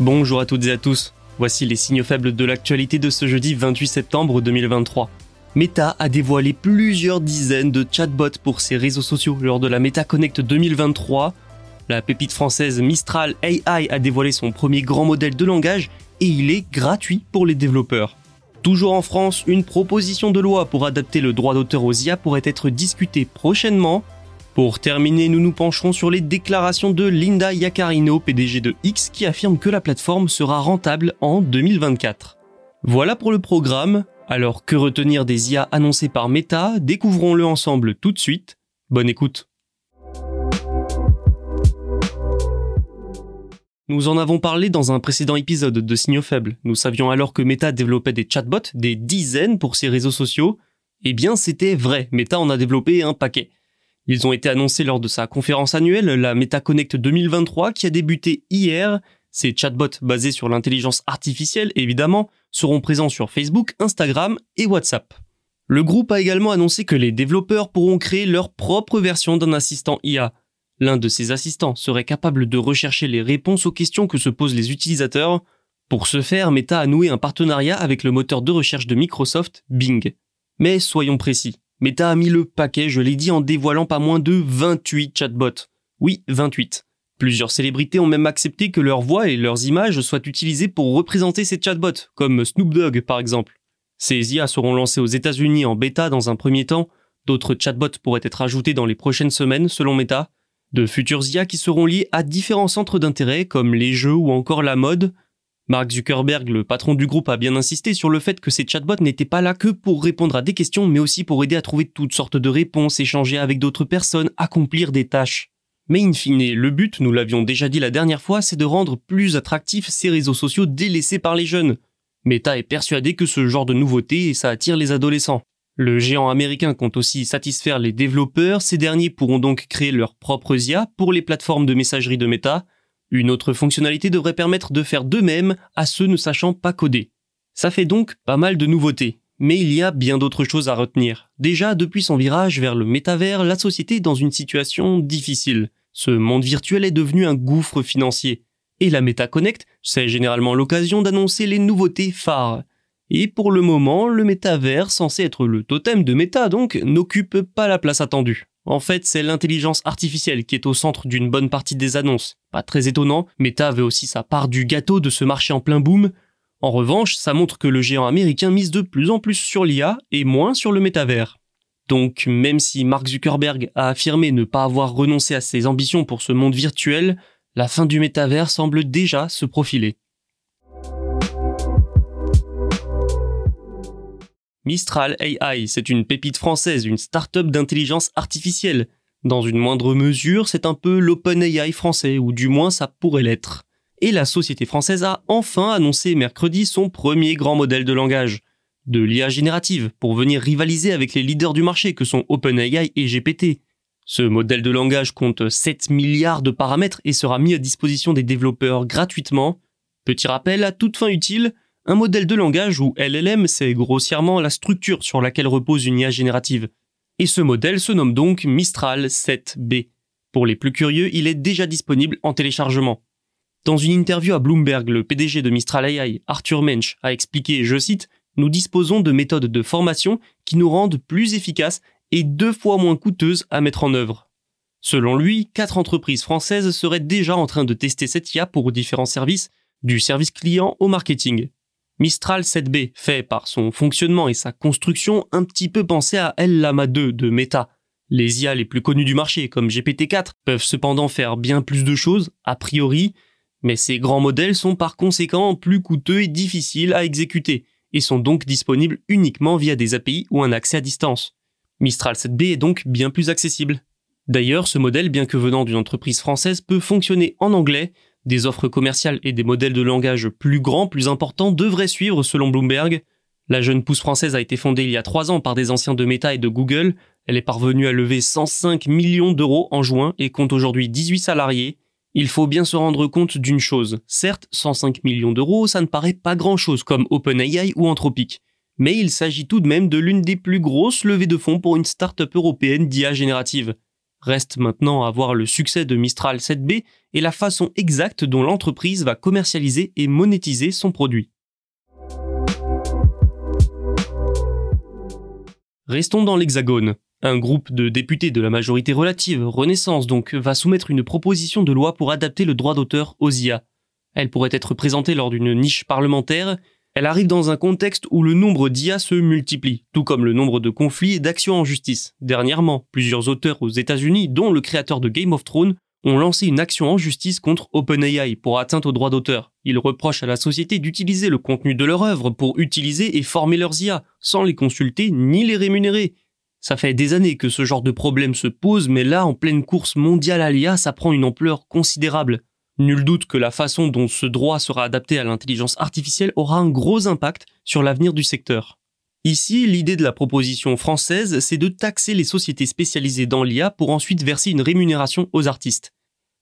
Bonjour à toutes et à tous. Voici les signaux faibles de l'actualité de ce jeudi 28 septembre 2023. Meta a dévoilé plusieurs dizaines de chatbots pour ses réseaux sociaux lors de la Meta Connect 2023. La pépite française Mistral AI a dévoilé son premier grand modèle de langage et il est gratuit pour les développeurs. Toujours en France, une proposition de loi pour adapter le droit d'auteur aux IA pourrait être discutée prochainement. Pour terminer, nous nous pencherons sur les déclarations de Linda Yaccarino, PDG de X, qui affirme que la plateforme sera rentable en 2024. Voilà pour le programme. Alors que retenir des IA annoncées par Meta? Découvrons-le ensemble tout de suite. Bonne écoute. Nous en avons parlé dans un précédent épisode de Signaux Faibles. Nous savions alors que Meta développait des chatbots, des dizaines pour ses réseaux sociaux. Eh bien, c'était vrai. Meta en a développé un paquet. Ils ont été annoncés lors de sa conférence annuelle, la Meta Connect 2023, qui a débuté hier. Ces chatbots basés sur l'intelligence artificielle, évidemment, seront présents sur Facebook, Instagram et WhatsApp. Le groupe a également annoncé que les développeurs pourront créer leur propre version d'un assistant IA. L'un de ces assistants serait capable de rechercher les réponses aux questions que se posent les utilisateurs. Pour ce faire, Meta a noué un partenariat avec le moteur de recherche de Microsoft, Bing. Mais soyons précis, Meta a mis le paquet, je l'ai dit, en dévoilant pas moins de 28 chatbots. Oui, 28. Plusieurs célébrités ont même accepté que leur voix et leurs images soient utilisées pour représenter ces chatbots, comme Snoop Dogg par exemple. Ces IA seront lancés aux États-Unis en bêta dans un premier temps, d'autres chatbots pourraient être ajoutés dans les prochaines semaines selon Meta, de futurs IA qui seront liés à différents centres d'intérêt comme les jeux ou encore la mode. Mark Zuckerberg, le patron du groupe, a bien insisté sur le fait que ces chatbots n'étaient pas là que pour répondre à des questions, mais aussi pour aider à trouver toutes sortes de réponses, échanger avec d'autres personnes, accomplir des tâches. Mais in fine, le but, nous l'avions déjà dit la dernière fois, c'est de rendre plus attractifs ces réseaux sociaux délaissés par les jeunes. Meta est persuadé que ce genre de nouveauté, ça attire les adolescents. Le géant américain compte aussi satisfaire les développeurs, ces derniers pourront donc créer leurs propres IA pour les plateformes de messagerie de Meta. Une autre fonctionnalité devrait permettre de faire de même à ceux ne sachant pas coder. Ça fait donc pas mal de nouveautés. Mais il y a bien d'autres choses à retenir. Déjà, depuis son virage vers le métavers, la société est dans une situation difficile. Ce monde virtuel est devenu un gouffre financier. Et la Meta Connect, c'est généralement l'occasion d'annoncer les nouveautés phares. Et pour le moment, le métavers, censé être le totem de Meta donc, n'occupe pas la place attendue. En fait, c'est l'intelligence artificielle qui est au centre d'une bonne partie des annonces. Pas très étonnant, Meta avait aussi sa part du gâteau de ce marché en plein boom. En revanche, ça montre que le géant américain mise de plus en plus sur l'IA et moins sur le métavers. Donc, même si Mark Zuckerberg a affirmé ne pas avoir renoncé à ses ambitions pour ce monde virtuel, la fin du métavers semble déjà se profiler. Mistral AI, c'est une pépite française, une start-up d'intelligence artificielle. Dans une moindre mesure, c'est un peu l'OpenAI français, ou du moins ça pourrait l'être. Et la société française a enfin annoncé mercredi son premier grand modèle de langage, de l'IA générative, pour venir rivaliser avec les leaders du marché que sont OpenAI et GPT. Ce modèle de langage compte 7 milliards de paramètres et sera mis à disposition des développeurs gratuitement. Petit rappel, à toute fin utile, un modèle de langage ou LLM, c'est grossièrement la structure sur laquelle repose une IA générative. Et ce modèle se nomme donc Mistral 7B. Pour les plus curieux, il est déjà disponible en téléchargement. Dans une interview à Bloomberg, le PDG de Mistral AI, Arthur Mensch, a expliqué, je cite, nous disposons de méthodes de formation qui nous rendent plus efficaces et deux fois moins coûteuses à mettre en œuvre. Selon lui, quatre entreprises françaises seraient déjà en train de tester cette IA pour différents services, du service client au marketing. Mistral 7B fait par son fonctionnement et sa construction un petit peu penser à El Lama 2 de Meta. Les IA les plus connus du marché, comme GPT-4, peuvent cependant faire bien plus de choses, a priori, mais ces grands modèles sont par conséquent plus coûteux et difficiles à exécuter, et sont donc disponibles uniquement via des API ou un accès à distance. Mistral 7B est donc bien plus accessible. D'ailleurs, ce modèle, bien que venant d'une entreprise française, peut fonctionner en anglais. Des offres commerciales et des modèles de langage plus grands, plus importants devraient suivre selon Bloomberg. La jeune pousse française a été fondée il y a trois ans par des anciens de Meta et de Google. Elle est parvenue à lever 105 millions d'euros en juin et compte aujourd'hui 18 salariés. Il faut bien se rendre compte d'une chose. Certes, 105 millions d'euros, ça ne paraît pas grand chose comme OpenAI ou Anthropic. Mais il s'agit tout de même de l'une des plus grosses levées de fonds pour une start-up européenne d'IA générative. Reste maintenant à voir le succès de Mistral 7B et la façon exacte dont l'entreprise va commercialiser et monétiser son produit. Restons dans l'Hexagone. Un groupe de députés de la majorité relative, Renaissance donc, va soumettre une proposition de loi pour adapter le droit d'auteur aux IA. Elle pourrait être présentée lors d'une niche parlementaire elle arrive dans un contexte où le nombre d'IA se multiplie, tout comme le nombre de conflits et d'actions en justice. Dernièrement, plusieurs auteurs aux États-Unis, dont le créateur de Game of Thrones, ont lancé une action en justice contre OpenAI pour atteinte aux droits d'auteur. Ils reprochent à la société d'utiliser le contenu de leur œuvre pour utiliser et former leurs IA, sans les consulter ni les rémunérer. Ça fait des années que ce genre de problème se pose, mais là, en pleine course mondiale à l'IA, ça prend une ampleur considérable. Nul doute que la façon dont ce droit sera adapté à l'intelligence artificielle aura un gros impact sur l'avenir du secteur. Ici, l'idée de la proposition française, c'est de taxer les sociétés spécialisées dans l'IA pour ensuite verser une rémunération aux artistes.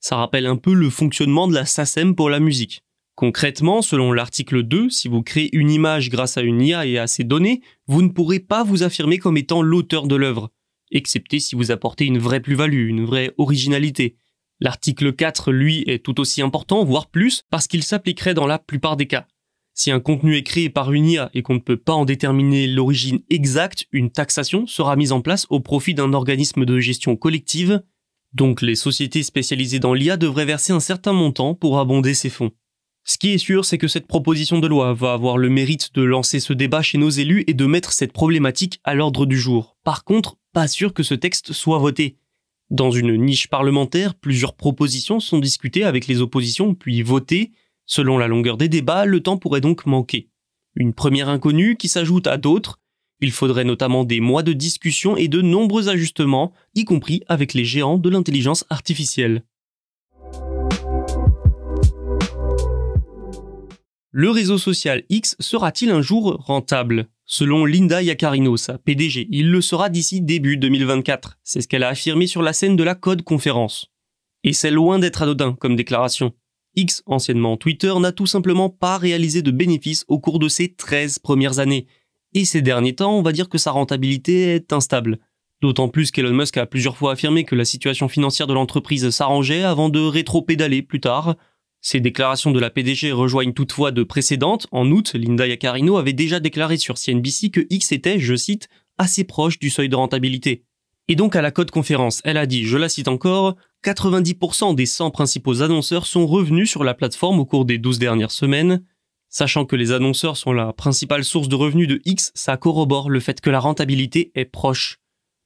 Ça rappelle un peu le fonctionnement de la SACEM pour la musique. Concrètement, selon l'article 2, si vous créez une image grâce à une IA et à ses données, vous ne pourrez pas vous affirmer comme étant l'auteur de l'œuvre, excepté si vous apportez une vraie plus-value, une vraie originalité. L'article 4, lui, est tout aussi important, voire plus, parce qu'il s'appliquerait dans la plupart des cas. Si un contenu est créé par une IA et qu'on ne peut pas en déterminer l'origine exacte, une taxation sera mise en place au profit d'un organisme de gestion collective, donc les sociétés spécialisées dans l'IA devraient verser un certain montant pour abonder ces fonds. Ce qui est sûr, c'est que cette proposition de loi va avoir le mérite de lancer ce débat chez nos élus et de mettre cette problématique à l'ordre du jour. Par contre, pas sûr que ce texte soit voté. Dans une niche parlementaire, plusieurs propositions sont discutées avec les oppositions puis votées. Selon la longueur des débats, le temps pourrait donc manquer. Une première inconnue qui s'ajoute à d'autres. Il faudrait notamment des mois de discussion et de nombreux ajustements, y compris avec les géants de l'intelligence artificielle. Le réseau social X sera-t-il un jour rentable? Selon Linda Yacarino, sa PDG, il le sera d'ici début 2024. C'est ce qu'elle a affirmé sur la scène de la Code Conférence. Et c'est loin d'être anodin comme déclaration. X, anciennement Twitter, n'a tout simplement pas réalisé de bénéfices au cours de ses 13 premières années. Et ces derniers temps, on va dire que sa rentabilité est instable. D'autant plus qu'Elon Musk a plusieurs fois affirmé que la situation financière de l'entreprise s'arrangeait avant de rétro-pédaler plus tard, ces déclarations de la PDG rejoignent toutefois de précédentes. En août, Linda Yacarino avait déjà déclaré sur CNBC que X était, je cite, assez proche du seuil de rentabilité. Et donc à la Code Conférence, elle a dit, je la cite encore, 90% des 100 principaux annonceurs sont revenus sur la plateforme au cours des 12 dernières semaines. Sachant que les annonceurs sont la principale source de revenus de X, ça corrobore le fait que la rentabilité est proche.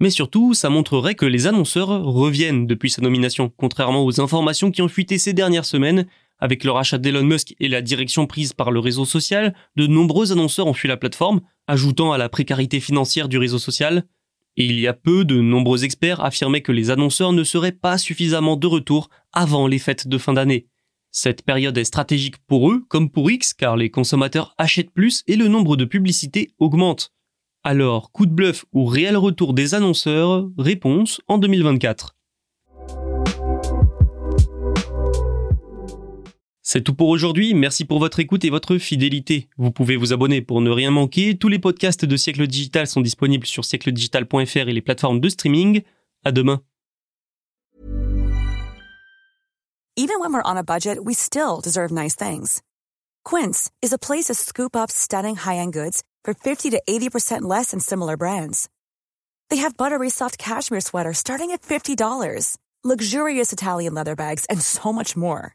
Mais surtout, ça montrerait que les annonceurs reviennent depuis sa nomination, contrairement aux informations qui ont fuité ces dernières semaines avec le rachat d'Elon Musk et la direction prise par le réseau social, de nombreux annonceurs ont fui la plateforme, ajoutant à la précarité financière du réseau social. Et il y a peu, de nombreux experts affirmaient que les annonceurs ne seraient pas suffisamment de retour avant les fêtes de fin d'année. Cette période est stratégique pour eux comme pour X car les consommateurs achètent plus et le nombre de publicités augmente. Alors, coup de bluff ou réel retour des annonceurs? Réponse en 2024. C'est tout pour aujourd'hui. Merci pour votre écoute et votre fidélité. Vous pouvez vous abonner pour ne rien manquer. Tous les podcasts de Siècle Digital sont disponibles sur siècledigital.fr et les plateformes de streaming. À demain. Even when we're on a budget, we still deserve nice things. Quince is a place to scoop up stunning high-end goods for 50 to 80% less than similar brands. They have buttery soft cashmere sweaters starting at $50, luxurious Italian leather bags, and so much more.